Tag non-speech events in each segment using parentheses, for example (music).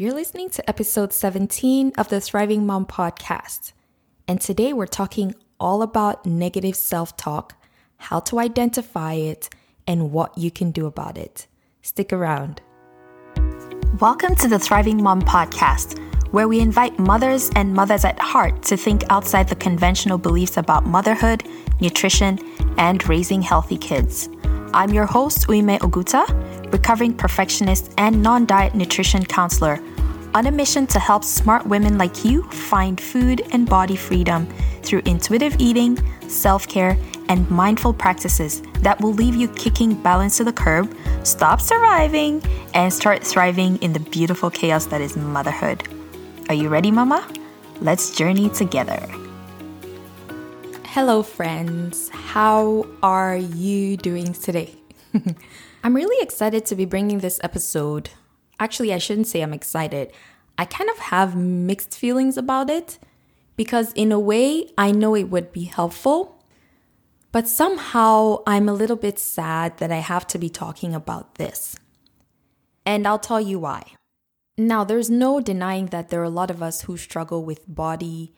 You're listening to episode 17 of the Thriving Mom podcast. And today we're talking all about negative self talk, how to identify it, and what you can do about it. Stick around. Welcome to the Thriving Mom podcast, where we invite mothers and mothers at heart to think outside the conventional beliefs about motherhood, nutrition, and raising healthy kids. I'm your host, Uime Oguta, recovering perfectionist and non diet nutrition counselor, on a mission to help smart women like you find food and body freedom through intuitive eating, self care, and mindful practices that will leave you kicking balance to the curb, stop surviving, and start thriving in the beautiful chaos that is motherhood. Are you ready, Mama? Let's journey together. Hello, friends. How are you doing today? (laughs) I'm really excited to be bringing this episode. Actually, I shouldn't say I'm excited. I kind of have mixed feelings about it because, in a way, I know it would be helpful. But somehow, I'm a little bit sad that I have to be talking about this. And I'll tell you why. Now, there's no denying that there are a lot of us who struggle with body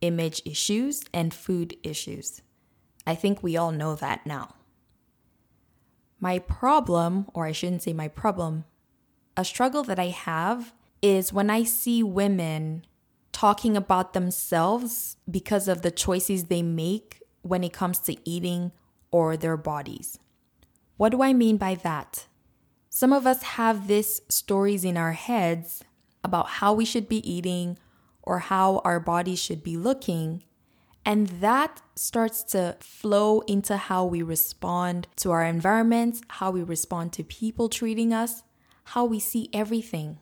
image issues and food issues. I think we all know that now. My problem, or I shouldn't say my problem, a struggle that I have is when I see women talking about themselves because of the choices they make when it comes to eating or their bodies. What do I mean by that? Some of us have these stories in our heads about how we should be eating or how our bodies should be looking. And that starts to flow into how we respond to our environment, how we respond to people treating us, how we see everything.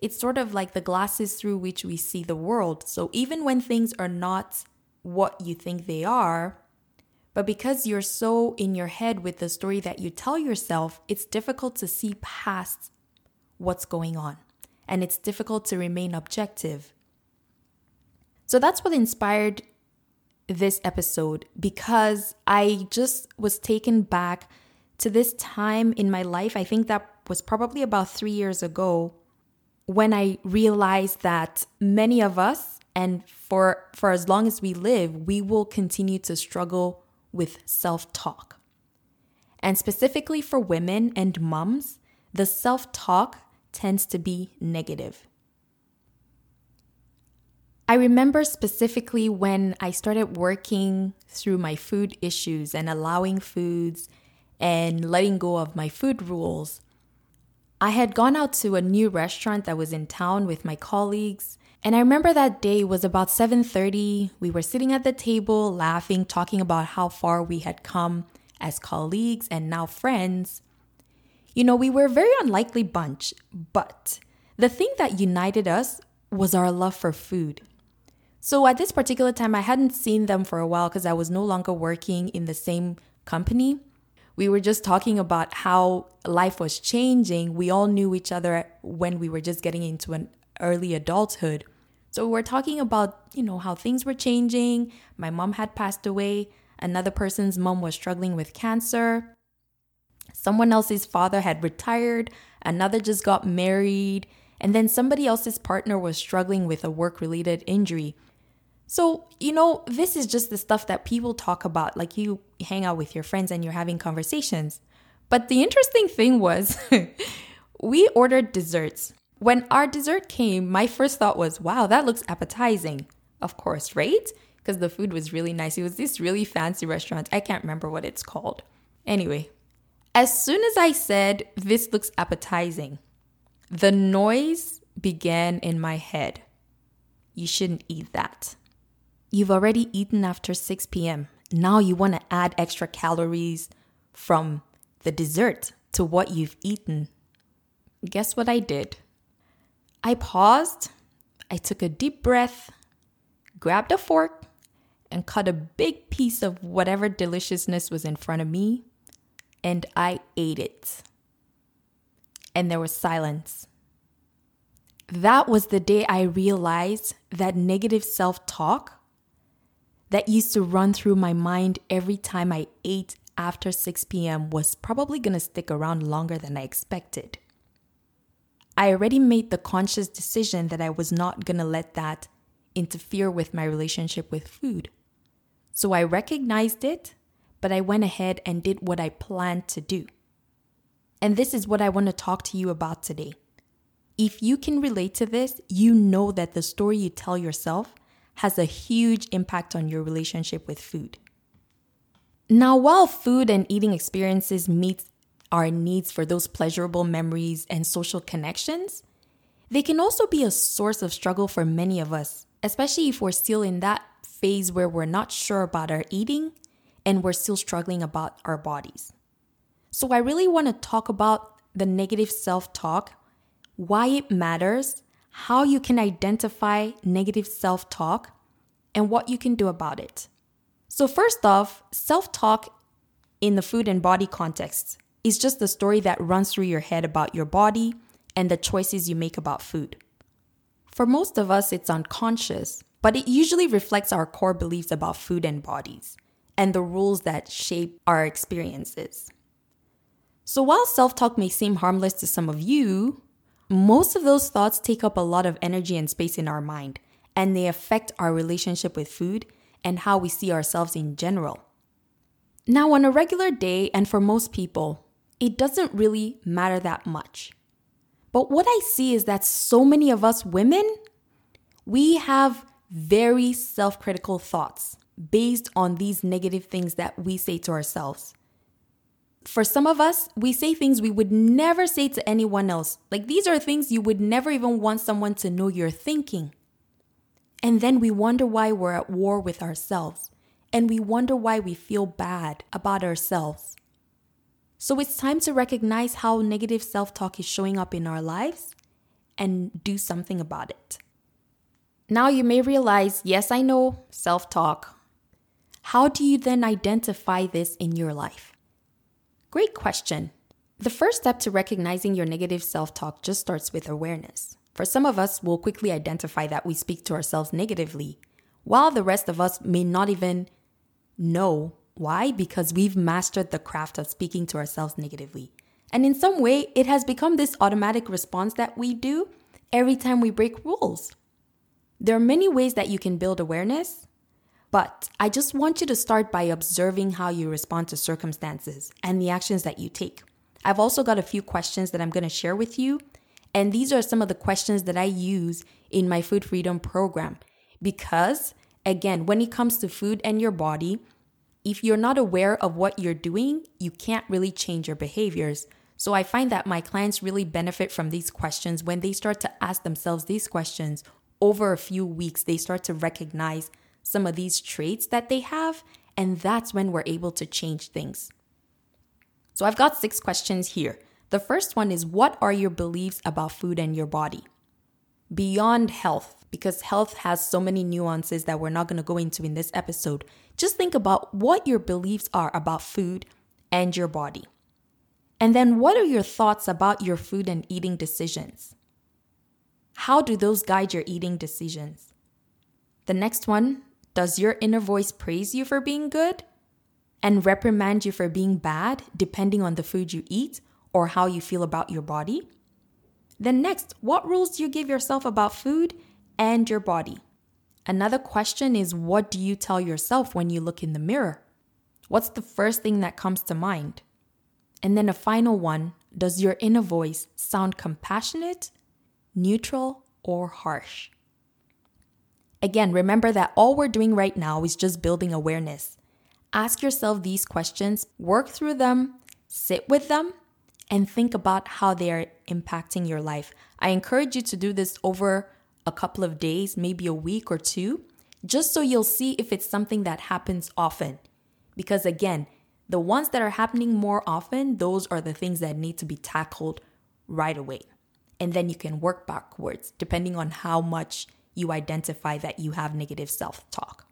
It's sort of like the glasses through which we see the world. So even when things are not what you think they are, but because you're so in your head with the story that you tell yourself, it's difficult to see past what's going on. And it's difficult to remain objective. So that's what inspired this episode because I just was taken back to this time in my life. I think that was probably about three years ago when I realized that many of us, and for, for as long as we live, we will continue to struggle with self talk. And specifically for women and moms, the self talk tends to be negative. I remember specifically when I started working through my food issues and allowing foods and letting go of my food rules. I had gone out to a new restaurant that was in town with my colleagues, and I remember that day was about 7:30. We were sitting at the table laughing, talking about how far we had come as colleagues and now friends. You know, we were a very unlikely bunch, but the thing that united us was our love for food. So at this particular time, I hadn't seen them for a while because I was no longer working in the same company. We were just talking about how life was changing. We all knew each other when we were just getting into an early adulthood. So we were talking about, you know, how things were changing. My mom had passed away. Another person's mom was struggling with cancer. Someone else's father had retired. Another just got married. And then somebody else's partner was struggling with a work related injury. So, you know, this is just the stuff that people talk about. Like you hang out with your friends and you're having conversations. But the interesting thing was, (laughs) we ordered desserts. When our dessert came, my first thought was, wow, that looks appetizing. Of course, right? Because the food was really nice. It was this really fancy restaurant. I can't remember what it's called. Anyway, as soon as I said, this looks appetizing, the noise began in my head. You shouldn't eat that. You've already eaten after 6 p.m. Now you want to add extra calories from the dessert to what you've eaten. Guess what I did? I paused, I took a deep breath, grabbed a fork, and cut a big piece of whatever deliciousness was in front of me, and I ate it. And there was silence. That was the day I realized that negative self talk that used to run through my mind every time I ate after 6 p.m. was probably going to stick around longer than I expected. I already made the conscious decision that I was not going to let that interfere with my relationship with food. So I recognized it, but I went ahead and did what I planned to do. And this is what I want to talk to you about today. If you can relate to this, you know that the story you tell yourself has a huge impact on your relationship with food. Now, while food and eating experiences meet our needs for those pleasurable memories and social connections, they can also be a source of struggle for many of us, especially if we're still in that phase where we're not sure about our eating and we're still struggling about our bodies. So, I really want to talk about the negative self talk, why it matters, how you can identify negative self talk, and what you can do about it. So, first off, self talk in the food and body context is just the story that runs through your head about your body and the choices you make about food. For most of us, it's unconscious, but it usually reflects our core beliefs about food and bodies and the rules that shape our experiences. So while self talk may seem harmless to some of you, most of those thoughts take up a lot of energy and space in our mind, and they affect our relationship with food and how we see ourselves in general. Now, on a regular day, and for most people, it doesn't really matter that much. But what I see is that so many of us women, we have very self critical thoughts based on these negative things that we say to ourselves for some of us, we say things we would never say to anyone else. Like these are things you would never even want someone to know you're thinking. And then we wonder why we're at war with ourselves. And we wonder why we feel bad about ourselves. So it's time to recognize how negative self talk is showing up in our lives and do something about it. Now you may realize yes, I know self talk. How do you then identify this in your life? Great question. The first step to recognizing your negative self talk just starts with awareness. For some of us, we'll quickly identify that we speak to ourselves negatively, while the rest of us may not even know why, because we've mastered the craft of speaking to ourselves negatively. And in some way, it has become this automatic response that we do every time we break rules. There are many ways that you can build awareness, but I just want you to start by observing how you respond to circumstances and the actions that you take. I've also got a few questions that I'm going to share with you. And these are some of the questions that I use in my food freedom program. Because, again, when it comes to food and your body, if you're not aware of what you're doing, you can't really change your behaviors. So I find that my clients really benefit from these questions when they start to ask themselves these questions over a few weeks. They start to recognize some of these traits that they have, and that's when we're able to change things. So I've got six questions here. The first one is What are your beliefs about food and your body? Beyond health, because health has so many nuances that we're not going to go into in this episode, just think about what your beliefs are about food and your body. And then, what are your thoughts about your food and eating decisions? How do those guide your eating decisions? The next one does your inner voice praise you for being good and reprimand you for being bad, depending on the food you eat or how you feel about your body? Then, next, what rules do you give yourself about food and your body? Another question is what do you tell yourself when you look in the mirror? What's the first thing that comes to mind? And then a final one does your inner voice sound compassionate, neutral, or harsh? Again, remember that all we're doing right now is just building awareness. Ask yourself these questions, work through them, sit with them, and think about how they are impacting your life. I encourage you to do this over a couple of days, maybe a week or two, just so you'll see if it's something that happens often. Because again, the ones that are happening more often, those are the things that need to be tackled right away. And then you can work backwards depending on how much you identify that you have negative self talk.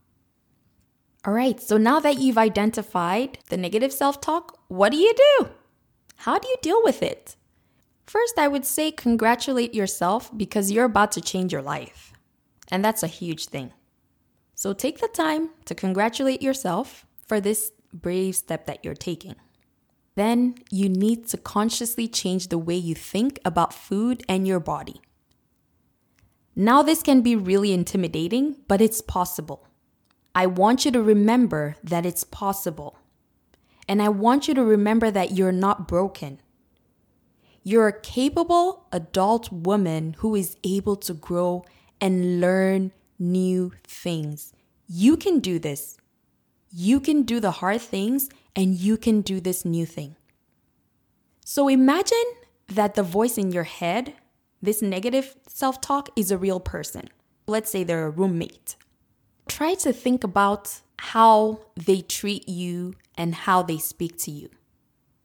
All right, so now that you've identified the negative self talk, what do you do? How do you deal with it? First, I would say congratulate yourself because you're about to change your life. And that's a huge thing. So take the time to congratulate yourself for this brave step that you're taking. then you need to consciously change the way you think about food and your body. Now, this can be really intimidating, but it's possible. I want you to remember that it's possible. And I want you to remember that you're not broken. You're a capable adult woman who is able to grow and learn new things. You can do this. You can do the hard things and you can do this new thing. So imagine that the voice in your head, this negative self talk, is a real person. Let's say they're a roommate. Try to think about how they treat you and how they speak to you.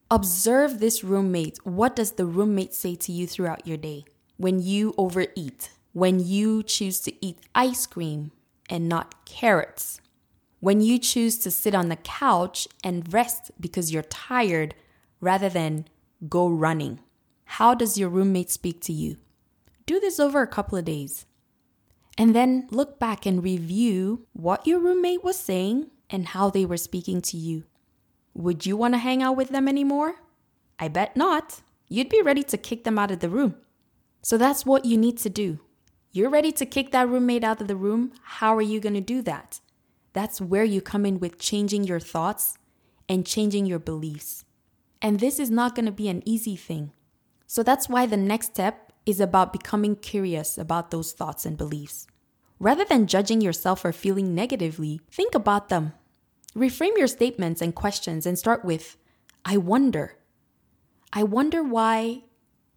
Observe this roommate. What does the roommate say to you throughout your day? When you overeat, when you choose to eat ice cream and not carrots, when you choose to sit on the couch and rest because you're tired rather than go running. How does your roommate speak to you? Do this over a couple of days. And then look back and review what your roommate was saying and how they were speaking to you. Would you want to hang out with them anymore? I bet not. You'd be ready to kick them out of the room. So that's what you need to do. You're ready to kick that roommate out of the room. How are you going to do that? That's where you come in with changing your thoughts and changing your beliefs. And this is not going to be an easy thing. So that's why the next step is about becoming curious about those thoughts and beliefs. Rather than judging yourself or feeling negatively, think about them. Reframe your statements and questions and start with I wonder. I wonder why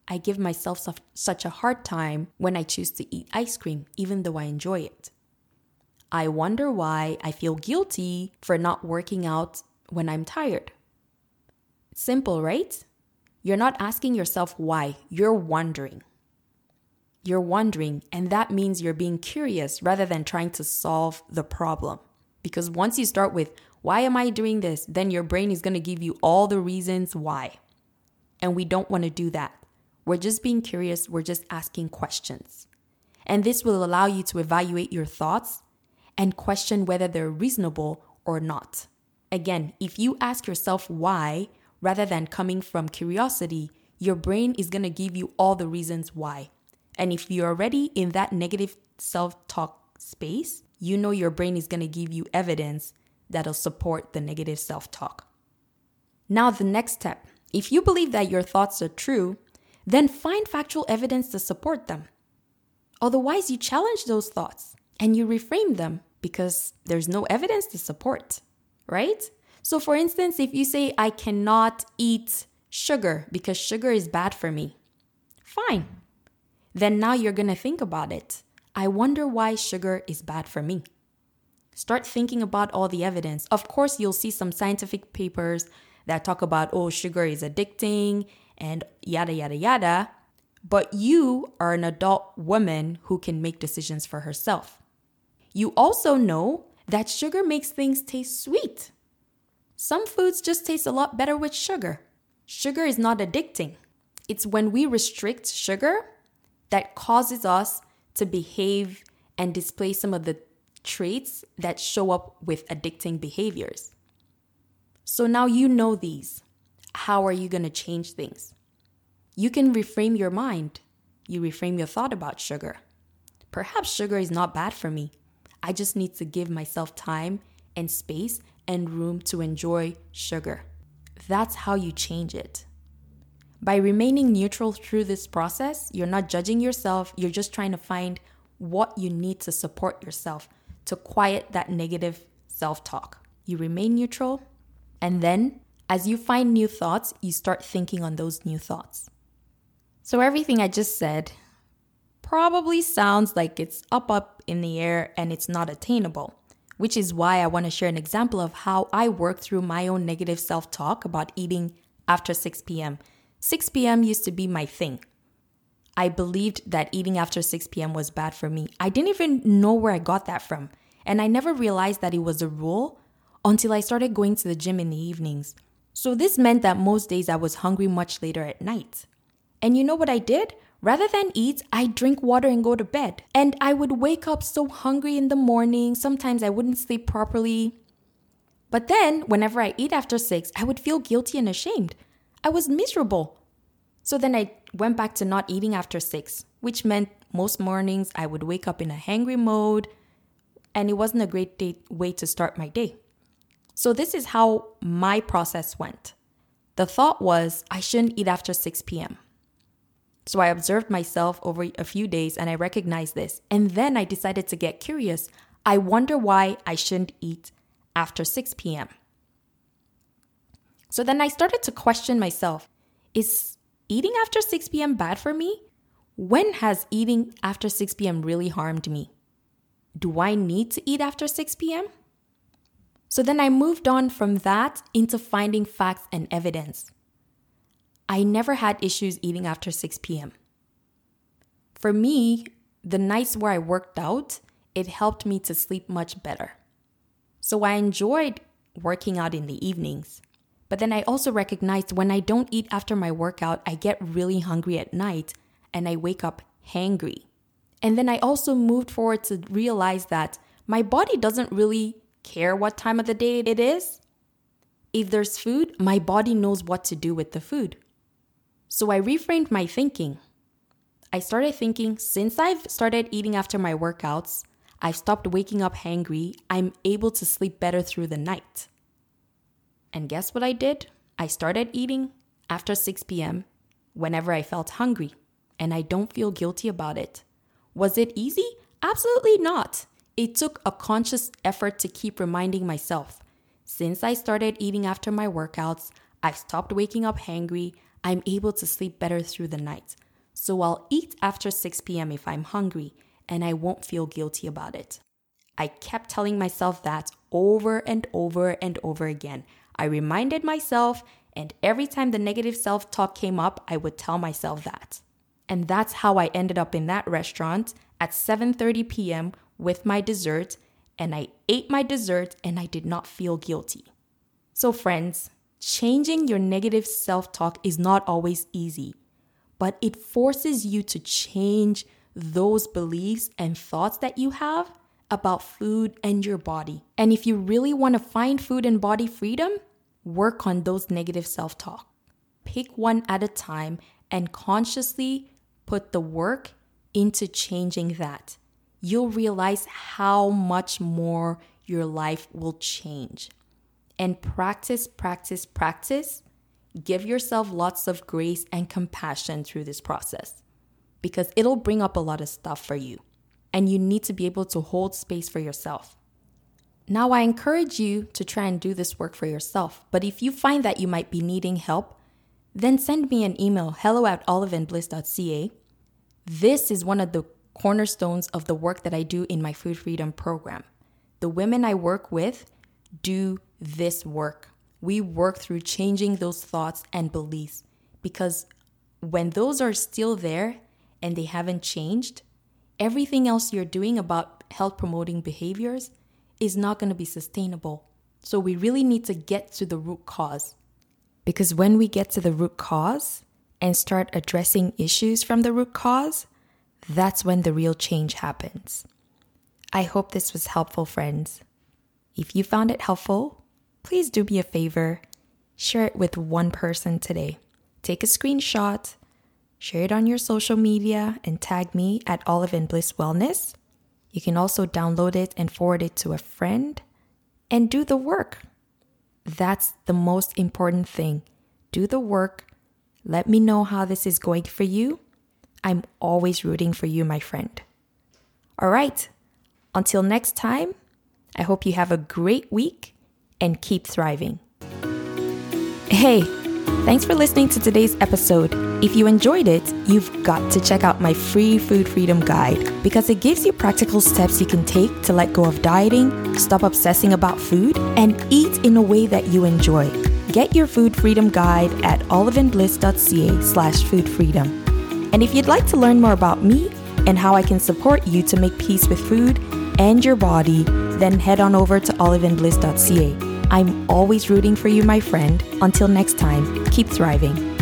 I give myself such a hard time when I choose to eat ice cream, even though I enjoy it. I wonder why I feel guilty for not working out when I'm tired. Simple, right? You're not asking yourself why, you're wondering. You're wondering, and that means you're being curious rather than trying to solve the problem. Because once you start with, why am I doing this? Then your brain is going to give you all the reasons why. And we don't want to do that. We're just being curious, we're just asking questions. And this will allow you to evaluate your thoughts and question whether they're reasonable or not. Again, if you ask yourself why rather than coming from curiosity, your brain is going to give you all the reasons why. And if you're already in that negative self talk space, you know your brain is going to give you evidence that'll support the negative self talk. Now, the next step if you believe that your thoughts are true, then find factual evidence to support them. Otherwise, you challenge those thoughts and you reframe them because there's no evidence to support, right? So, for instance, if you say, I cannot eat sugar because sugar is bad for me, fine. Then now you're gonna think about it. I wonder why sugar is bad for me. Start thinking about all the evidence. Of course, you'll see some scientific papers that talk about, oh, sugar is addicting and yada, yada, yada. But you are an adult woman who can make decisions for herself. You also know that sugar makes things taste sweet. Some foods just taste a lot better with sugar. Sugar is not addicting. It's when we restrict sugar that causes us to behave and display some of the traits that show up with addicting behaviors. So now you know these. How are you going to change things? You can reframe your mind. You reframe your thought about sugar. Perhaps sugar is not bad for me. I just need to give myself time and space and room to enjoy sugar. That's how you change it. By remaining neutral through this process, you're not judging yourself, you're just trying to find what you need to support yourself to quiet that negative self talk. You remain neutral, and then as you find new thoughts, you start thinking on those new thoughts. So, everything I just said probably sounds like it's up, up in the air and it's not attainable, which is why I want to share an example of how I work through my own negative self talk about eating after 6 p.m. 6 p.m. used to be my thing. I believed that eating after 6 p.m. was bad for me. I didn't even know where I got that from. And I never realized that it was a rule until I started going to the gym in the evenings. So this meant that most days I was hungry much later at night. And you know what I did? Rather than eat, I drink water and go to bed. And I would wake up so hungry in the morning. Sometimes I wouldn't sleep properly. But then, whenever I eat after six, I would feel guilty and ashamed. I was miserable. So then I went back to not eating after six, which meant most mornings I would wake up in a hangry mode, and it wasn't a great day, way to start my day. So, this is how my process went. The thought was I shouldn't eat after 6 p.m. So, I observed myself over a few days and I recognized this. And then I decided to get curious. I wonder why I shouldn't eat after 6 p.m. So then I started to question myself Is eating after 6 p.m. bad for me? When has eating after 6 p.m. really harmed me? Do I need to eat after 6 p.m.? So then I moved on from that into finding facts and evidence. I never had issues eating after 6 p.m. For me, the nights where I worked out, it helped me to sleep much better. So I enjoyed working out in the evenings. But then I also recognized when I don't eat after my workout, I get really hungry at night and I wake up hangry. And then I also moved forward to realize that my body doesn't really care what time of the day it is. If there's food, my body knows what to do with the food. So I reframed my thinking. I started thinking since I've started eating after my workouts, I've stopped waking up hangry. I'm able to sleep better through the night. And guess what I did? I started eating after 6 p.m. whenever I felt hungry, and I don't feel guilty about it. Was it easy? Absolutely not. It took a conscious effort to keep reminding myself. Since I started eating after my workouts, I've stopped waking up hangry. I'm able to sleep better through the night. So I'll eat after 6 p.m. if I'm hungry and I won't feel guilty about it. I kept telling myself that over and over and over again. I reminded myself, and every time the negative self talk came up, I would tell myself that. And that's how I ended up in that restaurant at 7:30 p.m. with my dessert, and I ate my dessert and I did not feel guilty. So friends, changing your negative self-talk is not always easy, but it forces you to change those beliefs and thoughts that you have about food and your body. And if you really want to find food and body freedom, work on those negative self talk. Pick one at a time and consciously put the work into changing that. You'll realize how much more your life will change. And practice, practice, practice. Give yourself lots of grace and compassion through this process because it'll bring up a lot of stuff for you. And you need to be able to hold space for yourself. Now, I encourage you to try and do this work for yourself. But if you find that you might be needing help, then send me an email hello at oliveandbliss.ca. This is one of the cornerstones of the work that I do in my food freedom program. The women I work with do this work. We work through changing those thoughts and beliefs because when those are still there, and they haven't changed, everything else you're doing about health promoting behaviors is not going to be sustainable. So we really need to get to the root cause. Because when we get to the root cause and start addressing issues from the root cause, that's when the real change happens. I hope this was helpful, friends. If you found it helpful, please do me a favor share it with one person today. Take a screenshot Share it on your social media and tag me at Olive and Bliss Wellness. You can also download it and forward it to a friend and do the work. That's the most important thing. Do the work. Let me know how this is going for you. I'm always rooting for you, my friend. All right. Until next time, I hope you have a great week and keep thriving. Hey, thanks for listening to today's episode. If you enjoyed it, you've got to check out my free food freedom guide because it gives you practical steps you can take to let go of dieting, stop obsessing about food, and eat in a way that you enjoy. Get your food freedom guide at oliveandbliss.ca slash food freedom. And if you'd like to learn more about me and how I can support you to make peace with food and your body, then head on over to oliveandbliss.ca. I'm always rooting for you, my friend. Until next time, keep thriving.